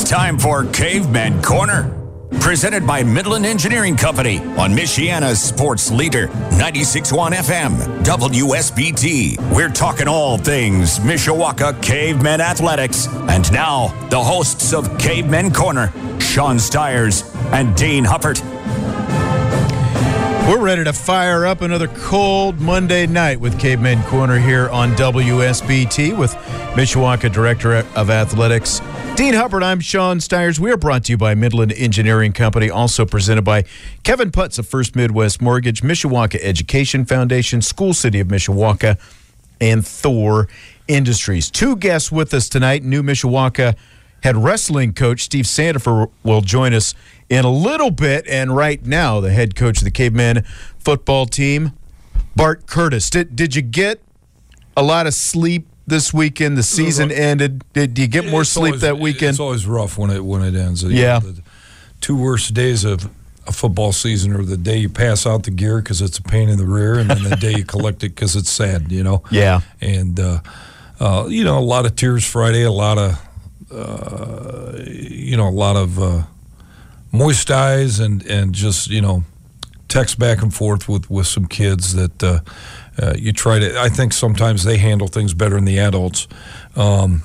It's time for Caveman Corner. Presented by Midland Engineering Company on Michiana's sports leader, 96.1 FM, WSBT. We're talking all things Mishawaka Cavemen Athletics. And now, the hosts of Caveman Corner, Sean Stiers and Dean Hubbard. We're ready to fire up another cold Monday night with Caveman Corner here on WSBT with Mishawaka Director of Athletics, Dean Hubbard, I'm Sean Stiers. We are brought to you by Midland Engineering Company, also presented by Kevin Putz of First Midwest Mortgage, Mishawaka Education Foundation, School City of Mishawaka, and Thor Industries. Two guests with us tonight. New Mishawaka head wrestling coach Steve Sandifer will join us in a little bit. And right now, the head coach of the Cavemen football team, Bart Curtis. Did, did you get a lot of sleep this weekend. The season ended. Did you get more it's sleep always, that weekend? It's always rough when it when it ends. You yeah. Know, the two worst days of a football season are the day you pass out the gear because it's a pain in the rear, and then the day you collect it because it's sad. You know. Yeah. And uh, uh, you know, a lot of tears Friday, a lot of uh, you know, a lot of uh, moist eyes, and and just you know, text back and forth with with some kids that uh, you try to. I think sometimes they handle things better than the adults. Um,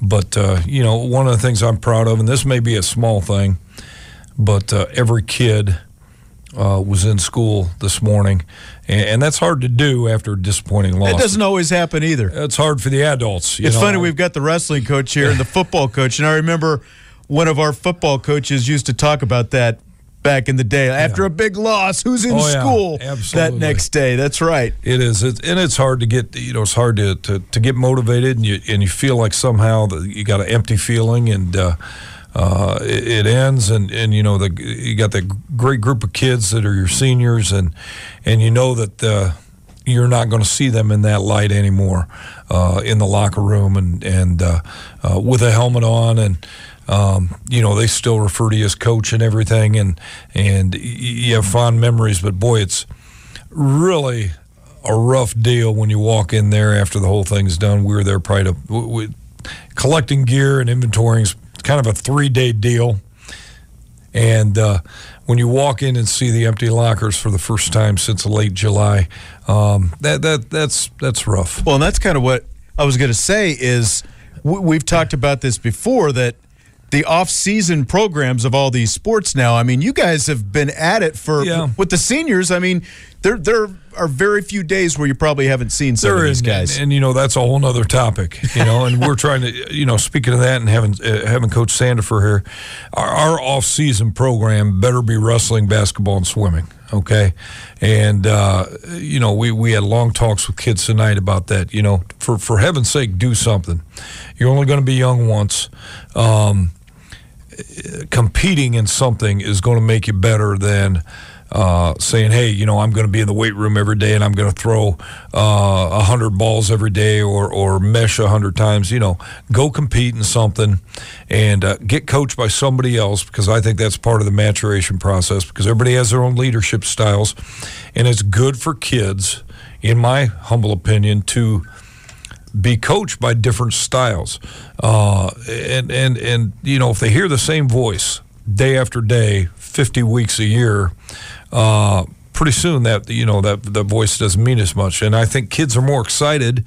but uh, you know, one of the things I'm proud of, and this may be a small thing, but uh, every kid uh, was in school this morning, and, and, that's hard to do after a disappointing loss. It doesn't always happen either. It's hard for the adults. it's know? funny we've got the wrestling coach here and the football coach, and I remember one of our football coaches used to talk about that back in the day. After yeah. a big loss, who's in oh, school yeah, that next day? That's right. It is, it's, and it's hard to get. You know, it's hard to, to, to get motivated, and you and you feel like somehow that you got an empty feeling, and uh, uh, it, it, ends, and, and you know the you got the great group of kids that are your seniors, and and you know that. Uh, you're not going to see them in that light anymore uh, in the locker room and and uh, uh, with a helmet on and um, you know, they still refer to you as coach and everything, and and you have fond memories. But boy, it's really a rough deal when you walk in there after the whole thing's done. We were there probably to, we, collecting gear and inventorying is kind of a three day deal. And uh, when you walk in and see the empty lockers for the first time since late July, um, that that that's that's rough. Well, and that's kind of what I was going to say is we've talked about this before that the off-season programs of all these sports now. I mean, you guys have been at it for yeah. with the seniors. I mean, there there are very few days where you probably haven't seen some there of these guys. And, and, you know that's a whole other topic. You know, and we're trying to you know speaking of that and having uh, having Coach Sandifer here, our, our off-season program better be wrestling, basketball, and swimming. Okay, and uh, you know we, we had long talks with kids tonight about that. You know, for for heaven's sake, do something. You're only going to be young once. Um, competing in something is going to make you better than uh, saying, "Hey, you know, I'm going to be in the weight room every day and I'm going to throw uh, a uh, hundred balls every day or or mesh a hundred times." You know, go compete in something and uh, get coached by somebody else because I think that's part of the maturation process. Because everybody has their own leadership styles, and it's good for kids, in my humble opinion, to be coached by different styles. Uh, and, and, and, you know, if they hear the same voice day after day, 50 weeks a year, uh, pretty soon that, you know, that the voice doesn't mean as much. And I think kids are more excited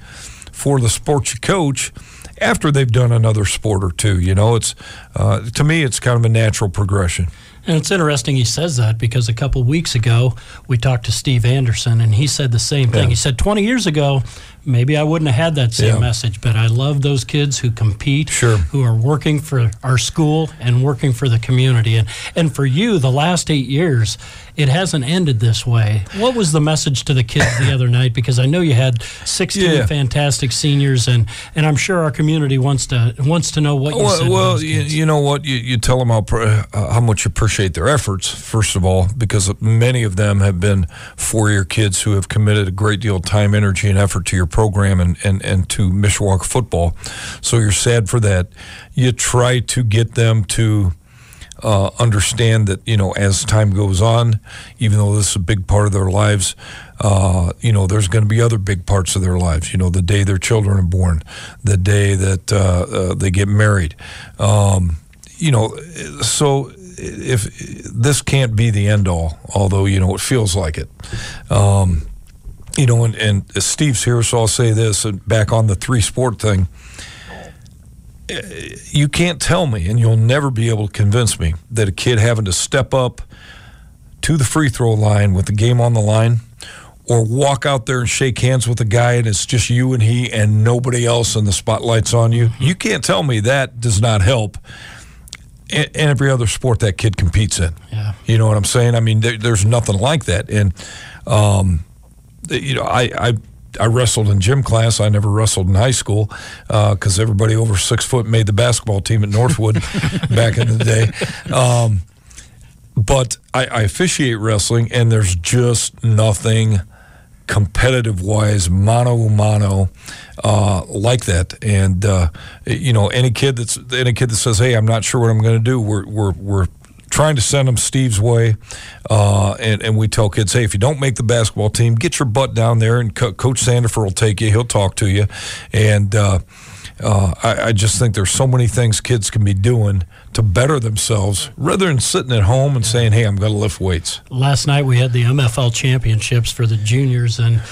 for the sport you coach after they've done another sport or two. You know, it's, uh, to me, it's kind of a natural progression. And it's interesting he says that because a couple weeks ago we talked to Steve Anderson and he said the same thing. Yeah. He said 20 years ago maybe I wouldn't have had that same Yeah. message, but I love those kids who compete, Sure. who are working for our school and working for the community. And, and for you, the last eight years, it hasn't ended this way. What was the message to the kids the other night? Because I know you had 16 Yeah. fantastic seniors, and, and I'm sure our community wants to wants to know what you said. Well, to well you, you know what? You, you tell them how, pr- uh, how much you appreciate their efforts, first of all, because many of them have been four year kids who have committed a great deal of time, energy, and effort to your program and, and, and to Mishawaka football. So you're sad for that. You try to get them to. Uh, understand that you know as time goes on, even though this is a big part of their lives, uh, you know there's going to be other big parts of their lives. You know the day their children are born, the day that uh, uh, they get married. Um, you know, so if this can't be the end all, although you know it feels like it. Um, you know, and, and Steve's here, so I'll say this. And back on the three sport thing, you can't tell me, and you'll never be able to convince me that a kid having to step up to the free throw line with the game on the line, or walk out there and shake hands with a guy and it's just you and he and nobody else and the spotlight's on you. You can't tell me that does not help. In every other sport that kid competes in. Yeah. You know what I'm saying? I mean, there, there's nothing like that. And, um, you know, I, I I wrestled in gym class. I never wrestled in high school because everybody over six foot made the basketball team at Northwood back in the day. Um, but I, I officiate wrestling, and there's just nothing competitive wise, mano mano, uh, like that. And uh, you know, any kid that's any kid that says, "Hey, I'm not sure what I'm going to do," we're we're we're trying to send them Steve's way, uh, and and we tell kids, "Hey, if you don't make the basketball team, get your butt down there, and Co- Coach Sandifer will take you. He'll talk to you." And uh, uh, I, I just think there's so many things kids can be doing to better themselves rather than sitting at home and saying, "Hey, I'm going to lift weights." last night we had the MFL championships for the juniors, and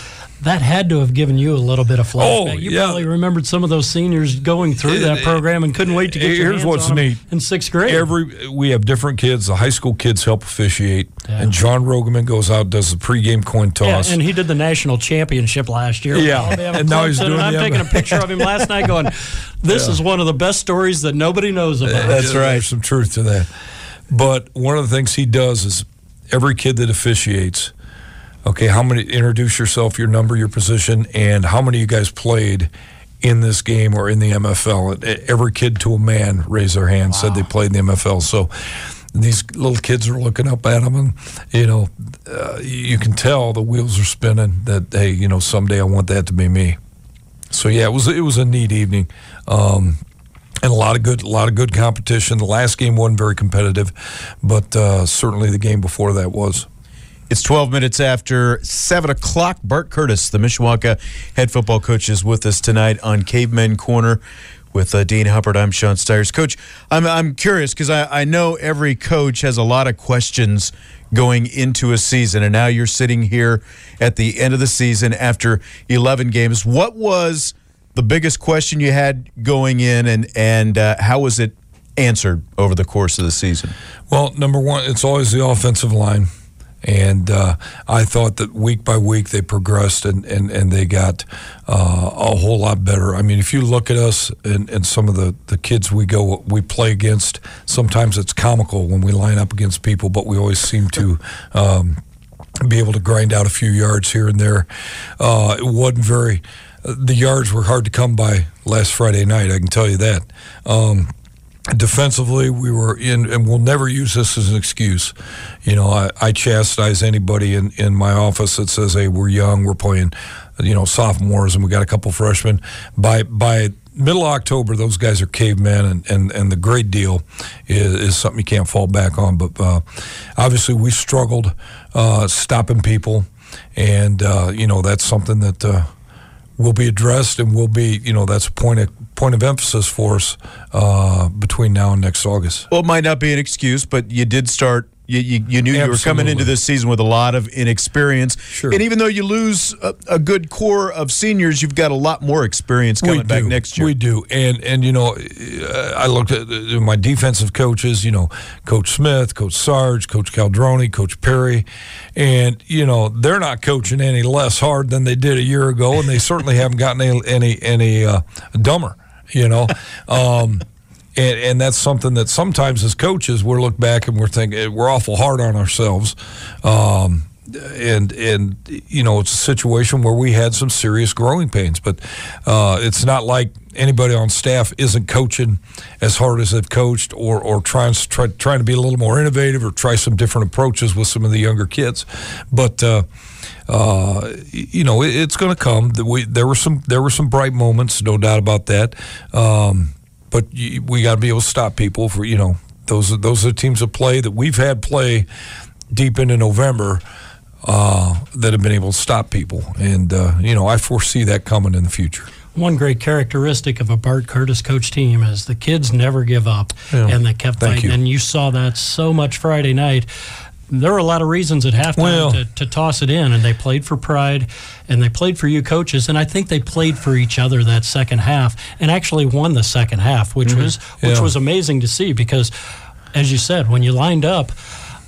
that had to have given you a little bit of flashback. Oh, you yeah. probably remembered some of those seniors going through that program and couldn't wait to get your Here's hands what's on 'em neat. in sixth grade. Every we have different kids. The high school kids help officiate, Yeah. and John Rogeman goes out does the pregame coin toss. yeah, toss. and he did the national championship last year. Yeah, Alabama and now he's Clemson, doing I'm taking a picture of him last night, going, "This is one of the best stories that nobody knows about." That's right. There's some truth to that. But one of the things he does is every kid that officiates, okay, how many introduce yourself, your number, your position, and how many of you guys played in this game or in the MFL? Every kid to a man raised their hand, said they played in the MFL. So these little kids are looking up at them, and you know, uh, you can tell the wheels are spinning. That hey, you know, someday I want that to be me. So yeah, it was it was a neat evening. Um, and a lot of good, a lot of good competition. The last game wasn't very competitive, but uh, certainly the game before that was. It's 12 minutes after 7 o'clock. Bart Curtis, the Mishawaka head football coach, is with us tonight on Cavemen Corner with uh, Dean Hubbard. I'm Sean Stiers. Coach, I'm, I'm curious because I, I know every coach has a lot of questions going into a season, and now you're sitting here at the end of the season after 11 games. What was the biggest question you had going in, and, and uh, how was it answered over the course of the season? Well, number one, it's always the offensive line. And uh, I thought that week by week they progressed and, and, and they got uh, a whole lot better. I mean, if you look at us and, and some of the, the kids we go we play against, sometimes it's comical when we line up against people, but we always seem to um, be able to grind out a few yards here and there. Uh, it wasn't very. The yards were hard to come by last Friday night. I can tell you that. Um, defensively, we were in, and we'll never use this as an excuse. You know, I, I chastise anybody in, in my office that says, "Hey, we're young, we're playing, you know, sophomores, and we got a couple freshmen." By by middle of October, those guys are cavemen, and, and, and the great deal is, is something you can't fall back on. But uh, obviously, we struggled uh, stopping people, and uh, you know that's something that uh, will be addressed and will be, you know, that's a point of point of emphasis for us uh, between now and next August. Well, it might not be an excuse, but you did start You, you, you knew you were coming into this season with a lot of inexperience. Sure. And even though you lose a, a good core of seniors, you've got a lot more experience coming back do. next year. We do, and and you know, uh, I looked at uh, my defensive coaches. You know, Coach Smith, Coach Sarge, Coach Caldroni, Coach Perry, and you know they're not coaching any less hard than they did a year ago, and they certainly haven't gotten any any, any uh, dumber. You know. Um, and, and that's something that sometimes as coaches we look back and we're thinking we're awful hard on ourselves. Um, and and you know it's a situation where we had some serious growing pains but uh, it's not like anybody on staff isn't coaching as hard as they've coached or or trying try, trying to be a little more innovative or try some different approaches with some of the younger kids. But uh, uh, you know it, it's going to come. We there were some there were some bright moments no doubt about that. Um, but you, we got to be able to stop people for you know those are, those are teams that play that we've had play deep into November uh, that have been able to stop people, and uh, you know I foresee that coming in the future. One great characteristic of a Bart Curtis coach team is the kids never give up Yeah. and they kept Thank fighting. you. And you saw that so much Friday night. There were a lot of reasons at halftime Well- to, to toss it in, and they played for pride and they played for you coaches. And I think they played for each other that second half and actually won the second half, which was which Mm-hmm. Yeah. was amazing to see because, as you said, when you lined up,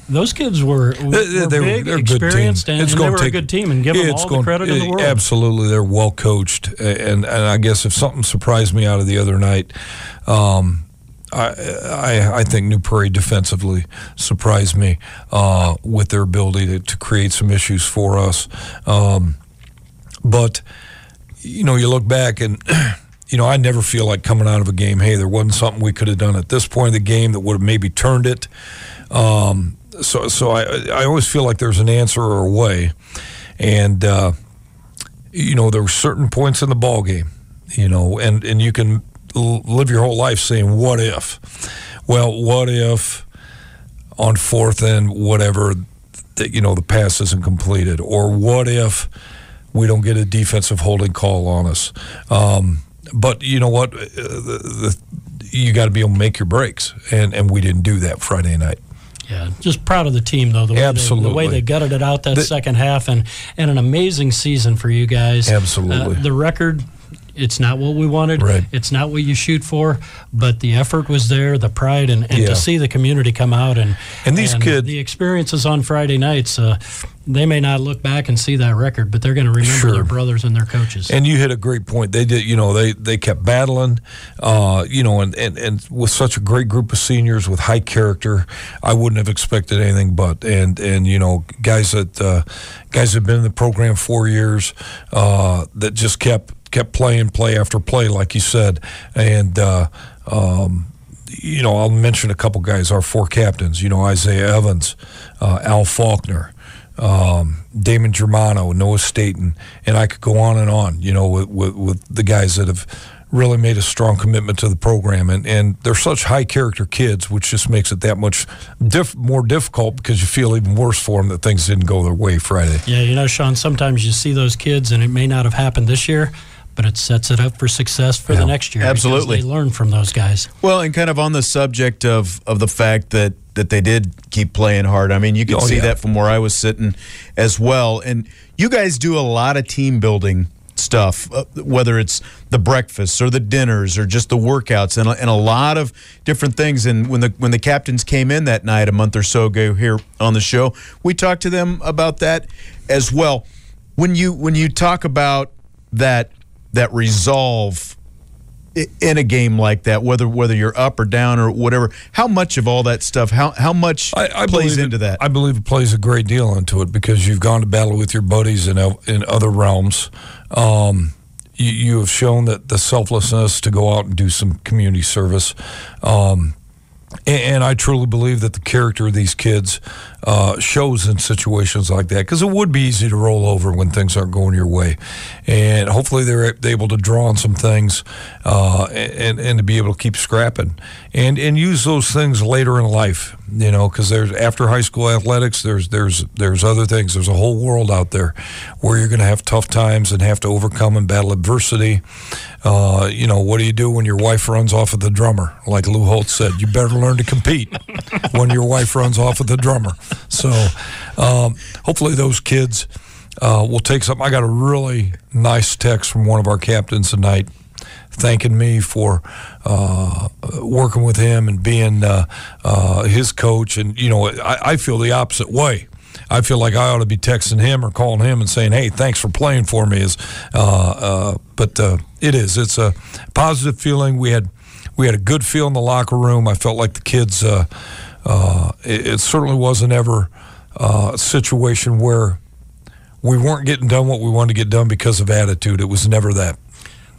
those kids were, were They- they- big, they're experienced, and, and they a take- good team. And give them it's all going- the credit in the world. Absolutely, they're well coached, and and I guess if something surprised me out of the other night, um, I, I think New Prairie defensively surprised me uh, with their ability to, to create some issues for us, um, but you know you look back and. You know, I never feel like coming out of a game. Hey, there wasn't something we could have done at this point in the game that would have maybe turned it. Um, so, so I, I always feel like there's an answer or a way, and uh, you know there were certain points in the ball game, you know, and and you can live your whole life saying what if. Well, what if on fourth and whatever that you know the pass isn't completed, or what if we don't get a defensive holding call on us. Um, but you know what? Uh, The, the, you got to be able to make your breaks, and, and we didn't do that Friday night. Yeah, just proud of the team though. The way They, the way they gutted it out that The- second half, and and an amazing season for you guys. Absolutely. Uh, the record, it's not what we wanted. Right. It's not what you shoot for, but the effort was there, the pride, and, and Yeah. to see the community come out and And these kids- the experiences on Friday nights. Uh, they may not look back and see that record, but they're going to remember Sure. their brothers and their coaches. And you hit a great point. They did, you know, they they kept battling, uh, you know, and, and and with such a great group of seniors with high character, I wouldn't have expected anything but. And and you know, guys that uh, guys that have been in the program four years, uh, that just kept kept playing play after play, like you said, and. Uh, um, you know, I'll mention a couple guys. Our four captains. You know, Isaiah Evans, uh, Al Faulkner, um, Damon Germano, Noah Staten, and I could go on and on. You know, with, with, with the guys that have really made a strong commitment to the program, and and they're such high character kids, which just makes it that much diff- more difficult because you feel even worse for them that things didn't go their way Friday. Yeah, you know, Sean, sometimes you see those kids and it may not have happened this year, but it sets it up for success for Yeah, the next year. absolutely. They learn from those guys. Well, and kind of on the subject of of the fact that that they did keep playing hard. I mean, you can Oh, see yeah. that from where I was sitting as well. And you guys do a lot of team building stuff, uh, whether it's the breakfasts or the dinners or just the workouts and, a- and a lot of different things. And when the when the captains came in that night a month or so ago here on the show, we talked to them about that as well. When you when you talk about that that resolve in a game like that, whether whether you're up or down or whatever, how much of all that stuff, how how much I, I plays believe it- into that? I believe it plays a great deal into it because you've gone to battle with your buddies in in other realms. Um, you, you have shown that the selflessness to go out and do some community service. Um, and, and I truly believe that the character of these kids uh, shows in situations like that because it would be easy to roll over when things aren't going your way, and hopefully they're able to draw on some things uh, and and to be able to keep scrapping and and use those things later in life. You know, because there's after high school athletics, there's there's there's other things. There's a whole world out there where you're going to have tough times and have to overcome and battle adversity. Uh, you know, what do you do when your wife runs off of the drummer? Like Lou Holtz said, you better learn to compete when your wife runs off of the drummer. So, um, hopefully, those kids uh, will take something. I got a really nice text from one of our captains tonight thanking me for uh, working with him and being uh, uh, his coach. And, you know, I, I, feel the opposite way. I feel like I ought to be texting him or calling him and saying, "Hey, thanks for playing for me." Is, uh, uh, but uh, it is. It's a positive feeling. We had we had a good feel in the locker room. I felt like the kids. It, it, certainly wasn't ever a situation where we weren't getting done what we wanted to get done because of attitude. It was never that.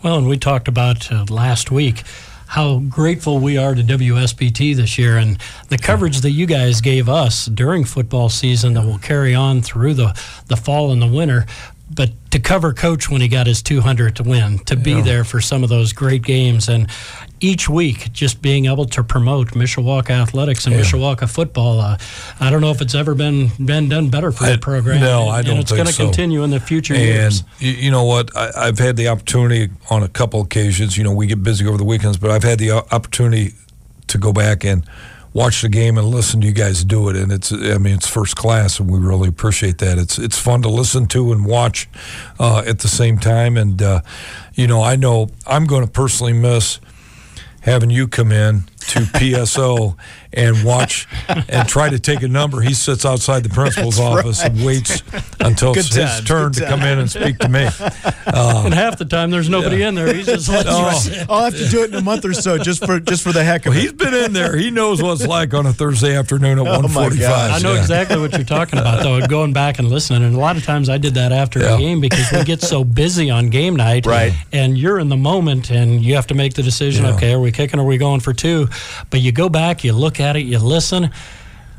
Well, and we talked about uh, last week how grateful we are to WSBT this year and the coverage that you guys gave us during football season that will carry on through the, the fall and the winter but to cover coach when he got his 200 to win, to be yeah. there for some of those great games, and each week just being able to promote Mishawaka athletics and yeah. Mishawaka football. Uh, I don't know if it's ever been been done better for the program. No, and, I don't. And it's going to so. continue in the future and years. you know what? I, have had the opportunity on a couple occasions. You know, we get busy over the weekends, but I've had the opportunity to go back and watch the game and listen to you guys do it, and it's I mean it's first class, and we really appreciate that. It's it's fun to listen to and watch uh, at the same time, and uh, you know I know I'm going to personally miss having you come in to PSO and watch and try to take a number. He sits outside the principal's That's office right. and waits until it's his turn to come in and speak to me. Uh, and half the time there's nobody yeah. in there. He's just like, oh. I'll have to do it in a month or so just for just for the heck of well, it. He's been in there. He knows what it's like on a Thursday afternoon at oh 1:45. I know yeah. exactly what you're talking about though. Going back and listening, and a lot of times I did that after yeah. a game because we get so busy on game night, right? And you're in the moment, and you have to make the decision. Okay, are we kicking? Or are we going for two? But you go back, you look at it, you listen,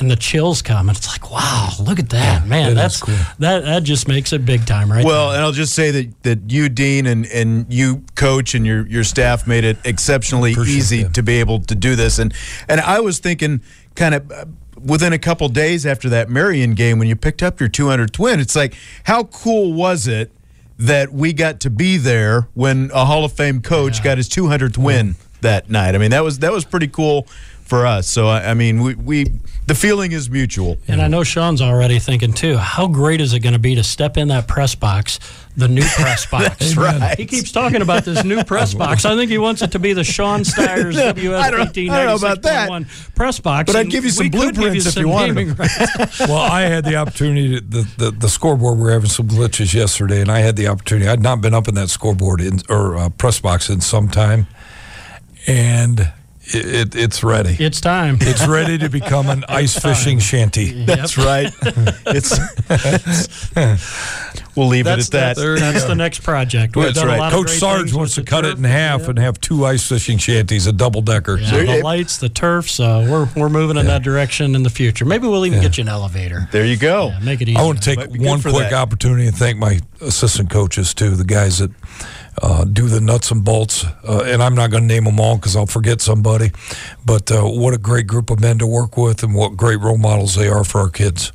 and the chills come, and it's like, wow, look at that, man. That's cool. That that just makes it big time, right? Well, there. and I'll just say that that you, Dean, and and you, coach, and your your staff made it exceptionally easy that. to be able to do this, and and I was thinking, kind of. Uh, within a couple days after that Marion game, when you picked up your 200 twin, it's like, how cool was it that we got to be there when a Hall of Fame coach yeah. got his 200th win that night? I mean, that was that was pretty cool for us. So I, I mean, we, we the feeling is mutual. And I know Sean's already thinking too. How great is it going to be to step in that press box, the new press box? That's right. He keeps talking about this new press box. I think he wants it to be the Sean Stiers no, WS I don't, I don't know about that press box. But I'd give you some blueprints you if you want. well, I had the opportunity. To, the, the the scoreboard we were having some glitches yesterday, and I had the opportunity. I'd not been up in that scoreboard in, or uh, press box in some time, and it, it's ready. It's time. It's ready to become an ice fishing shanty. That's right. it's, we'll leave that's it at that. That's the next project. We've that's right. Coach Sarge wants to cut turf. it in half yep. and have two ice fishing shanties, a double decker. Yeah, so the lights, the turf. So we're we're moving in that direction in the future. Maybe we'll even yeah. get you an elevator. There you go. make it easy. I want to take one quick that. opportunity and thank my assistant coaches too, the guys that uh, do the nuts and bolts. Uh, and I'm not going to name them all because I'll forget somebody. But uh, what a great group of men to work with, and what great role models they are for our kids.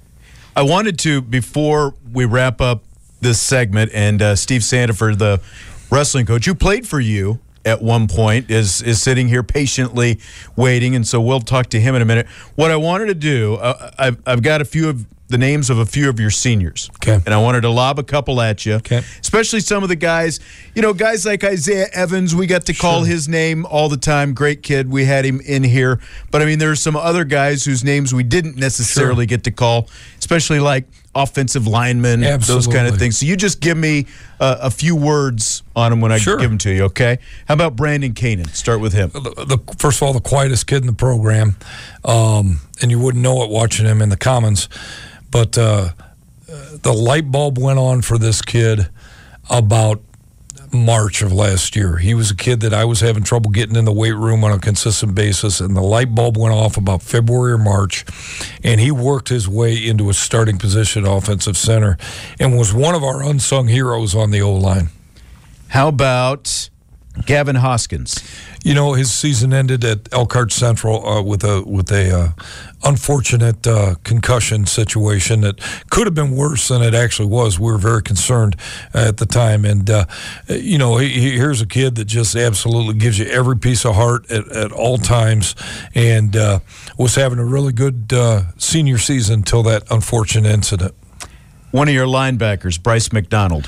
I wanted to before we wrap up this segment, and uh, Steve Sandifer, the wrestling coach who played for you at one point is is sitting here patiently waiting and so we'll talk to him in a minute what i wanted to do uh, I've, I've got a few of the names of a few of your seniors. Okay. And I wanted to lob a couple at you. Okay. Especially some of the guys, you know, guys like Isaiah Evans, we got to call sure. his name all the time. Great kid. We had him in here. But I mean, there's some other guys whose names we didn't necessarily sure. get to call, especially like offensive linemen, Absolutely. those kind of things. So you just give me uh, a few words on him when I sure. give them to you, okay? How about Brandon Kanan? Start with him. The, the, first of all, the quietest kid in the program, um, and you wouldn't know it watching him in the Commons. But uh, the light bulb went on for this kid about March of last year. He was a kid that I was having trouble getting in the weight room on a consistent basis, and the light bulb went off about February or March, and he worked his way into a starting position, offensive center, and was one of our unsung heroes on the O line. How about Gavin Hoskins. You know, his season ended at Elkhart Central uh, with a with a uh, unfortunate uh, concussion situation that could have been worse than it actually was. We were very concerned at the time, and uh, you know, he, he, here's a kid that just absolutely gives you every piece of heart at, at all times, and uh, was having a really good uh, senior season until that unfortunate incident. One of your linebackers, Bryce McDonald.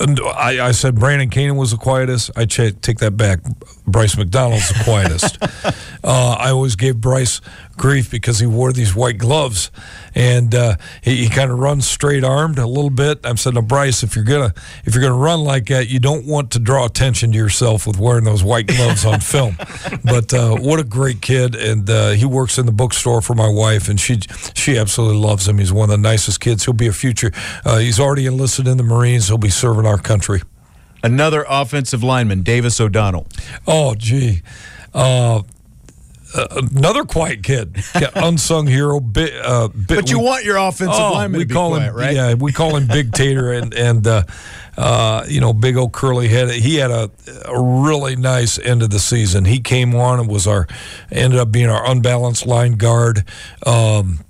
I, I, said Brandon Cannon was the quietest. I ch- take that back. Bryce McDonald's the quietest. uh, I always gave Bryce grief because he wore these white gloves, and uh, he, he kind of runs straight armed a little bit. I'm saying, to Bryce, if you're gonna if you're gonna run like that, you don't want to draw attention to yourself with wearing those white gloves on film. But uh, what a great kid, and uh, he works in the bookstore for my wife, and she she absolutely loves him. He's one of the nicest kids. He'll be a future. Uh, he's already enlisted in the Marines. He'll be serving our country. Another offensive lineman, Davis O'Donnell. Oh, gee. Uh, uh, another quiet kid, unsung hero. Bit, uh, bit, but you we, want your offensive oh, lineman we to call quiet, him, right? Yeah, we call him Big Tater, and and uh, uh, you know, big old curly head. He had a, a really nice end of the season. He came on and was our ended up being our unbalanced line guard. Um,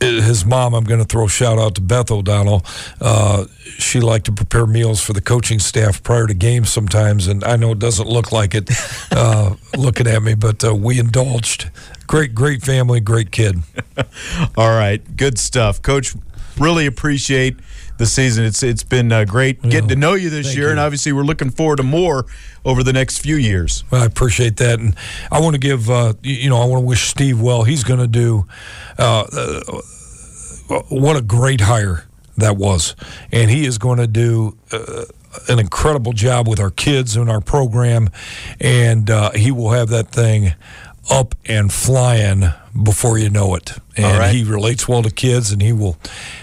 his mom, I'm going to throw a shout out to Beth O'Donnell. Uh, she liked to prepare meals for the coaching staff prior to games sometimes, and I know it doesn't look like it uh, looking at me, but uh, we indulged. Great, great family, great kid. All right, good stuff, Coach. Really appreciate the season. It's it's been uh, great getting to know you this year, you. and obviously we're looking forward to more over the next few years. Well, I appreciate that, and I want to give uh, you know I want to wish Steve well. He's going to do uh, uh, what a great hire that was, and he is going to do. Uh, an incredible job with our kids and our program, and uh, he will have that thing up and flying before you know it. And he relates well to kids, and he will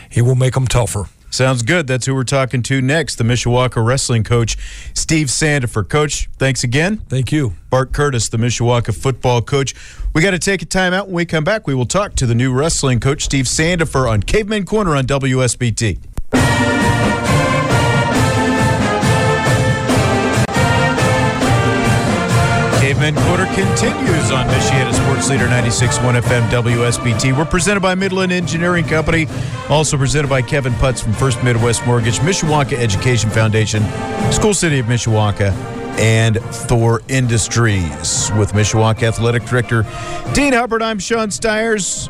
he will make them tougher. Sounds good. That's who we're talking to next, the Mishawaka wrestling coach, Steve Sandifer. Coach, thanks again. Thank you. Bart Curtis, the Mishawaka football coach. We got to take a time out. When we come back, we will talk to the new wrestling coach, Steve Sandifer, on Caveman Corner on WSBT. Caveman Corner continues on Michiana Sports Leader 96.1 FM WSBT. We're presented by Midland Engineering Company, also presented by Kevin Putz from First Midwest Mortgage, Mishawaka Education Foundation, School City of Mishawaka, and Thor Industries. With Mishawaka Athletic Director Dean Hubbard, I'm Sean Stiers.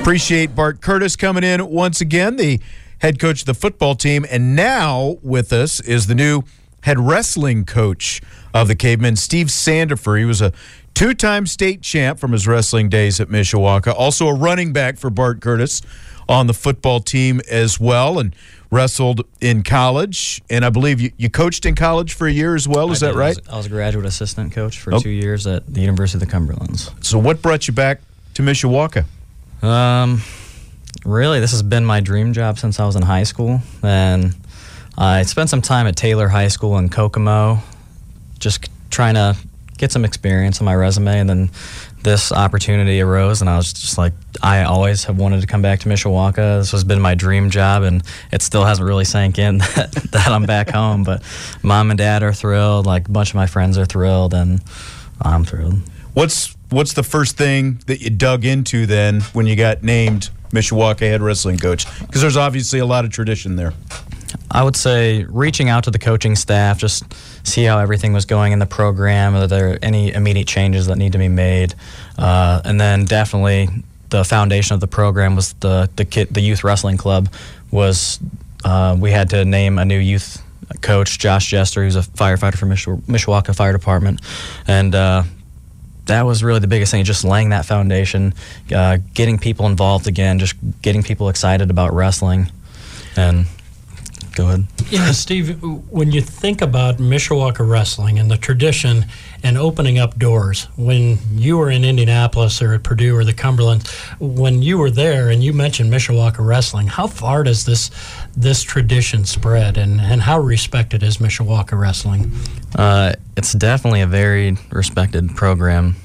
Appreciate Bart Curtis coming in once again, the head coach of the football team. And now with us is the new head wrestling coach of the Cavemen, Steve Sandifer. He was a two time state champ from his wrestling days at Mishawaka, also a running back for Bart Curtis on the football team as well, and wrestled in college. And I believe you, you coached in college for a year as well. Is I that did. right? I was, I was, a graduate assistant coach for oh. two years at the University of the Cumberlands. So, what brought you back to Mishawaka? Um, really, this has been my dream job since I was in high school. And I spent some time at Taylor High School in Kokomo, just trying to get some experience on my resume, and then this opportunity arose, and I was just like, I always have wanted to come back to Mishawaka. This has been my dream job, and it still hasn't really sank in that, that I'm back home. But mom and dad are thrilled. Like a bunch of my friends are thrilled, and I'm thrilled. What's What's the first thing that you dug into then when you got named Mishawaka head wrestling coach? Because there's obviously a lot of tradition there. I would say reaching out to the coaching staff, just see how everything was going in the program, are there any immediate changes that need to be made, uh, and then definitely the foundation of the program was the the kid, the youth wrestling club was uh, we had to name a new youth coach, Josh Jester, who's a firefighter for Mishawaka Fire Department, and. Uh, that was really the biggest thing, just laying that foundation, uh, getting people involved again, just getting people excited about wrestling, and Go ahead. Yeah, Steve, when you think about Mishawaka wrestling and the tradition and opening up doors, when you were in Indianapolis or at Purdue or the Cumberland, when you were there and you mentioned Mishawaka wrestling, how far does this this tradition spread and, and how respected is Mishawaka wrestling? Uh, it's definitely a very respected program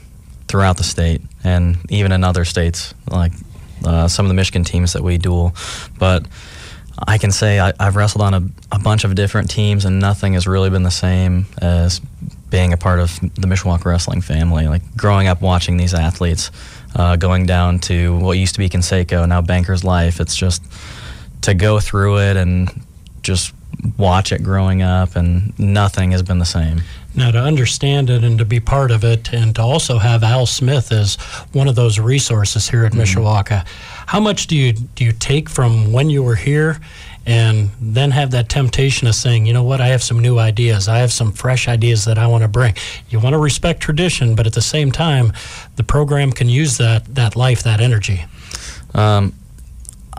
throughout the state and even in other states, like uh, some of the Michigan teams that we duel. But I can say I, have wrestled on a, a, bunch of different teams, and nothing has really been the same as being a part of the Mishawaka wrestling family. Like growing up watching these athletes, uh, going down to what used to be Conseco, now Bankers Life. It's just to go through it and just watch it growing up, and nothing has been the same. Now, to understand it and to be part of it, and to also have Al Smith as one of those resources here at mm-hmm. Mishawaka, how much do you do you take from when you were here, and then have that temptation of saying, you know what, I have some new ideas, I have some fresh ideas that I want to bring. You want to respect tradition, but at the same time, the program can use that that life, that energy. Um,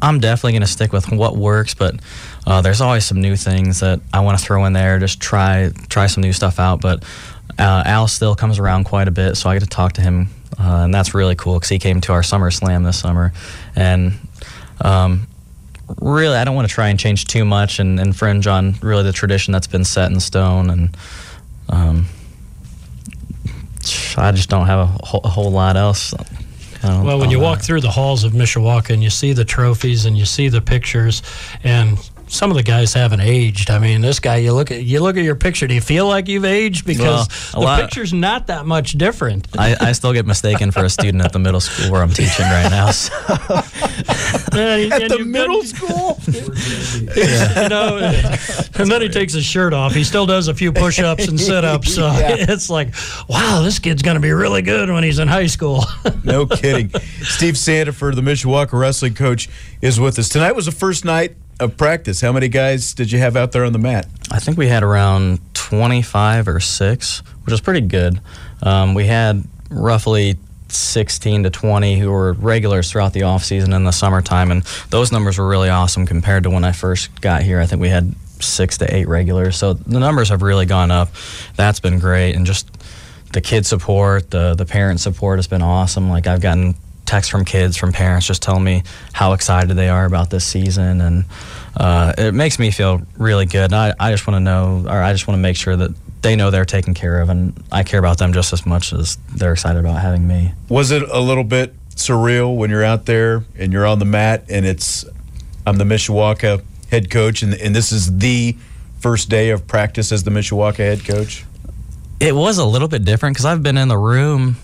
I'm definitely going to stick with what works, but uh, there's always some new things that I want to throw in there. Just try try some new stuff out. But uh, Al still comes around quite a bit, so I get to talk to him, uh, and that's really cool because he came to our summer slam this summer, and um, really I don't want to try and change too much and infringe on really the tradition that's been set in stone, and um, I just don't have a whole, a whole lot else well, when you walk through the halls of Mishawaka and you see the trophies and you see the pictures, and some of the guys haven't aged. I mean, this guy, you look at you look at your picture. Do you feel like you've aged? Because well, the lot, picture's not that much different. I, I, still get mistaken for a student at the middle school where I'm teaching right now. So. Man, at the middle got, school, yeah. you know, and then he takes his shirt off. He still does a few push-ups and sit-ups. So yeah. it's like, wow, this kid's going to be really good when he's in high school. no kidding. Steve Sandifer, the Mishawaka wrestling coach, is with us tonight. Was the first night of practice. How many guys did you have out there on the mat? I think we had around 25 or 6, which was pretty good. Um, we had roughly 16 to 20 who were regulars throughout the off season in the summertime, and those numbers were really awesome compared to when I first got here. I think we had six to eight regulars, so the numbers have really gone up. That's been great, and just the kid support, the the parent support has been awesome. Like I've gotten texts from kids, from parents, just telling me how excited they are about this season, and uh, it makes me feel really good. And I, I just want to know, or I just want to make sure that they know they're taken care of, and I care about them just as much as they're excited about having me. Was it a little bit surreal when you're out there and you're on the mat, and it's I'm the Mishawaka head coach, and, and this is the first day of practice as the Mishawaka head coach? It was a little bit different because I've been in the room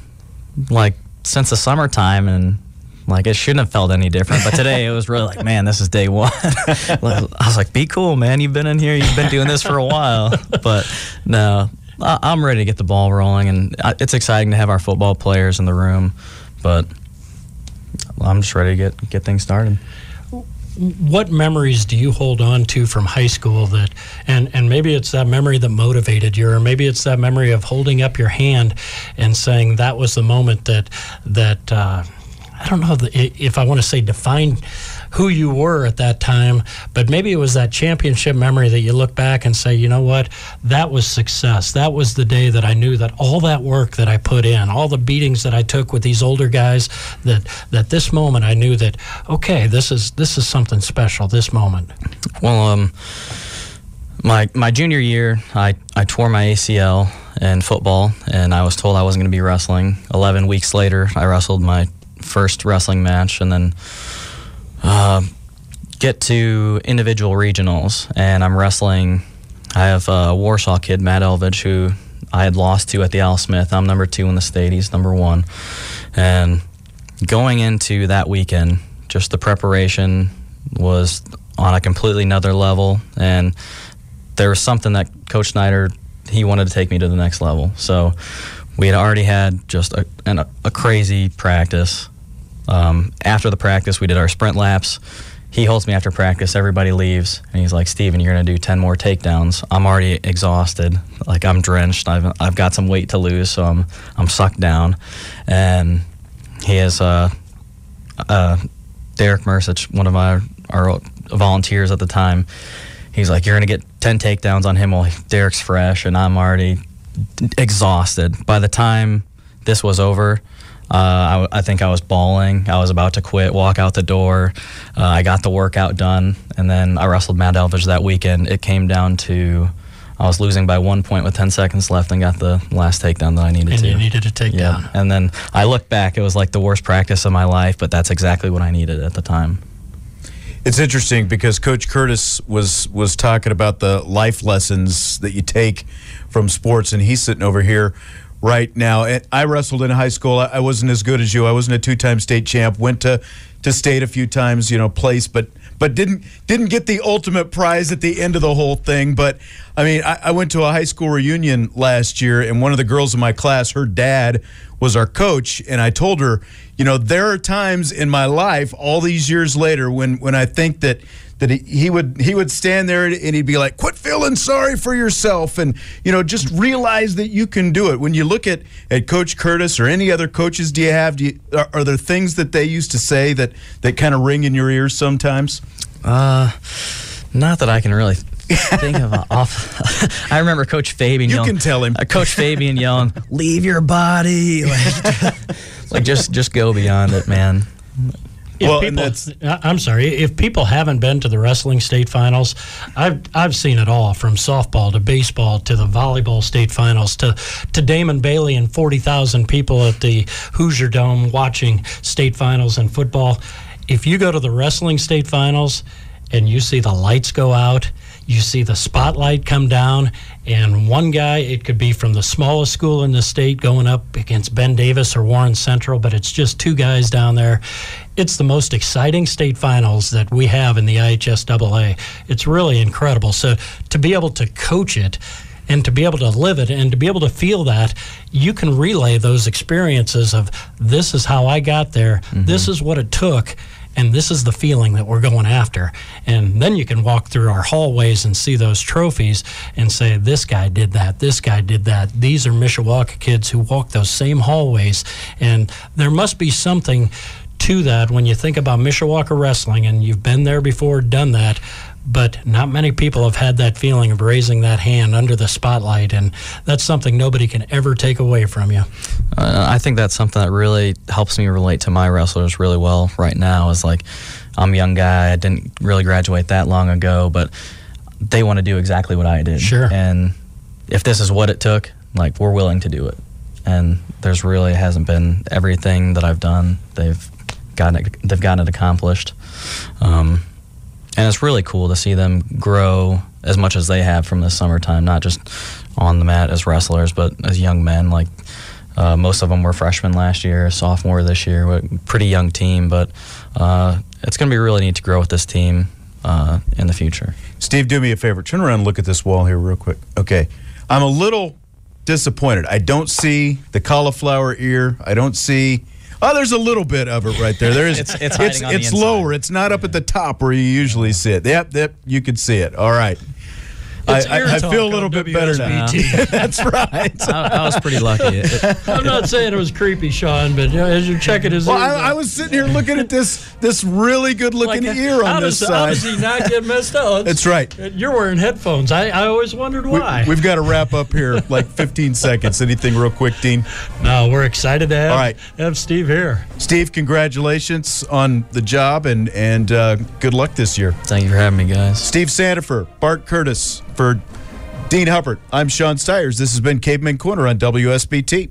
like since the summertime and like it shouldn't have felt any different. But today it was really like, man, this is day one. I was like, be cool, man. You've been in here. You've been doing this for a while. But no, I'm ready to get the ball rolling, and it's exciting to have our football players in the room. But I'm just ready to get get things started what memories do you hold on to from high school that and and maybe it's that memory that motivated you or maybe it's that memory of holding up your hand and saying that was the moment that that uh, I don't know if I want to say defined who you were at that time, but maybe it was that championship memory that you look back and say, you know what, that was success. That was the day that I knew that all that work that I put in, all the beatings that I took with these older guys, that that this moment I knew that okay, this is this is something special. This moment. Well, um, my my junior year, I I tore my ACL in football, and I was told I wasn't going to be wrestling. Eleven weeks later, I wrestled my first wrestling match, and then uh, get to individual regionals, and I'm wrestling. I have a Warsaw kid, Matt Elvidge, who I had lost to at the Al Smith. I'm number two in the state. He's number one. And going into that weekend, just the preparation was on a completely another level. And there was something that Coach Snyder, he wanted to take me to the next level. So we had already had just a, an, a crazy practice. Um, after the practice, we did our sprint laps. He holds me after practice. Everybody leaves, and he's like, "Steven, you're gonna do ten more takedowns." I'm already exhausted, like I'm drenched. I've I've got some weight to lose, so I'm I'm sucked down. And he has uh, uh, Derek Mersich, one of my our volunteers at the time. He's like, "You're gonna get ten takedowns on him while Derek's fresh," and I'm already exhausted. By the time this was over, uh, I, I, think I was bawling. I was about to quit, walk out the door. Uh, I got the workout done, and then I wrestled Matt Elvidge that weekend. It came down to I was losing by one point with 10 seconds left and got the last takedown that I needed and to. And you needed a takedown. Yeah. And then I look back, it was like the worst practice of my life, but that's exactly what I needed at the time. It's interesting because Coach Curtis was was talking about the life lessons that you take from sports, and he's sitting over here right now. And I wrestled in high school. I wasn't as good as you. I wasn't a two time state champ. Went to to state a few times, you know, place, but but didn't didn't get the ultimate prize at the end of the whole thing. But I mean, I, I went to a high school reunion last year, and one of the girls in my class, her dad was our coach, and I told her, you know, there are times in my life, all these years later, when when I think that that he, he would he would stand there and he'd be like, "Quit feeling sorry for yourself," and you know, just realize that you can do it. When you look at at Coach Curtis or any other coaches, do you have? Do you, are, are there things that they used to say that that kind of ring in your ears sometimes? Uh, not that I can really think of off. I remember Coach Fabian. You yelling, can tell him. Uh, Coach Fabian yelling, "Leave your body!" Like, like just just go beyond it, man. If well, people, I'm sorry. If people haven't been to the wrestling state finals, I've I've seen it all from softball to baseball to the volleyball state finals to to Damon Bailey and forty thousand people at the Hoosier Dome watching state finals and football. If you go to the wrestling state finals and you see the lights go out you see the spotlight come down, and one guy, it could be from the smallest school in the state going up against Ben Davis or Warren Central, but it's just two guys down there. It's the most exciting state finals that we have in the IHSAA. It's really incredible. So to be able to coach it, and to be able to live it and to be able to feel that, you can relay those experiences of this is how I got there, mm-hmm. this is what it took, and this is the feeling that we're going after. And then you can walk through our hallways and see those trophies and say, this guy did that, this guy did that. These are Mishawaka kids who walk those same hallways. And there must be something to that when you think about Mishawaka wrestling and you've been there before, done that but not many people have had that feeling of raising that hand under the spotlight, and that's something nobody can ever take away from you. Uh, I think that's something that really helps me relate to my wrestlers really well right now. Is like, I'm a young guy, I didn't really graduate that long ago, but they want to do exactly what I did. Sure. And if this is what it took, like we're willing to do it. And there's really hasn't been everything that I've done. They've gotten it, they've gotten it accomplished. Um, and it's really cool to see them grow as much as they have from the summertime, not just on the mat as wrestlers, but as young men. Like uh, most of them were freshmen last year, sophomore this year. Pretty young team, but uh, it's going to be really neat to grow with this team uh, in the future. Steve, do me a favor. Turn around and look at this wall here, real quick. Okay, I'm a little disappointed. I don't see the cauliflower ear. I don't see Oh, there's a little bit of it right there. There is. it's it's, it's, it's lower. It's not up at the top where you usually sit. Yep, yep. You can see it. All right. I, I, I, feel a little bit WSBT. better now. That's right. I, I, was pretty lucky. I'm not saying it was creepy, Sean, but you know, as you're checking his well, I, was sitting here looking at this this really good looking like, ear on this does, side. How does he not get messed up? That's right. You're wearing headphones. I, I always wondered why. We, have got to wrap up here like 15 seconds. Anything real quick, Dean? No, we're excited to have, All right. have Steve here. Steve, congratulations on the job and and uh, good luck this year. Thank you for having me, guys. Steve Sandifer, Bart Curtis for Dean Hubbard, I'm Sean Stiers. This has been Caveman Corner on WSBT.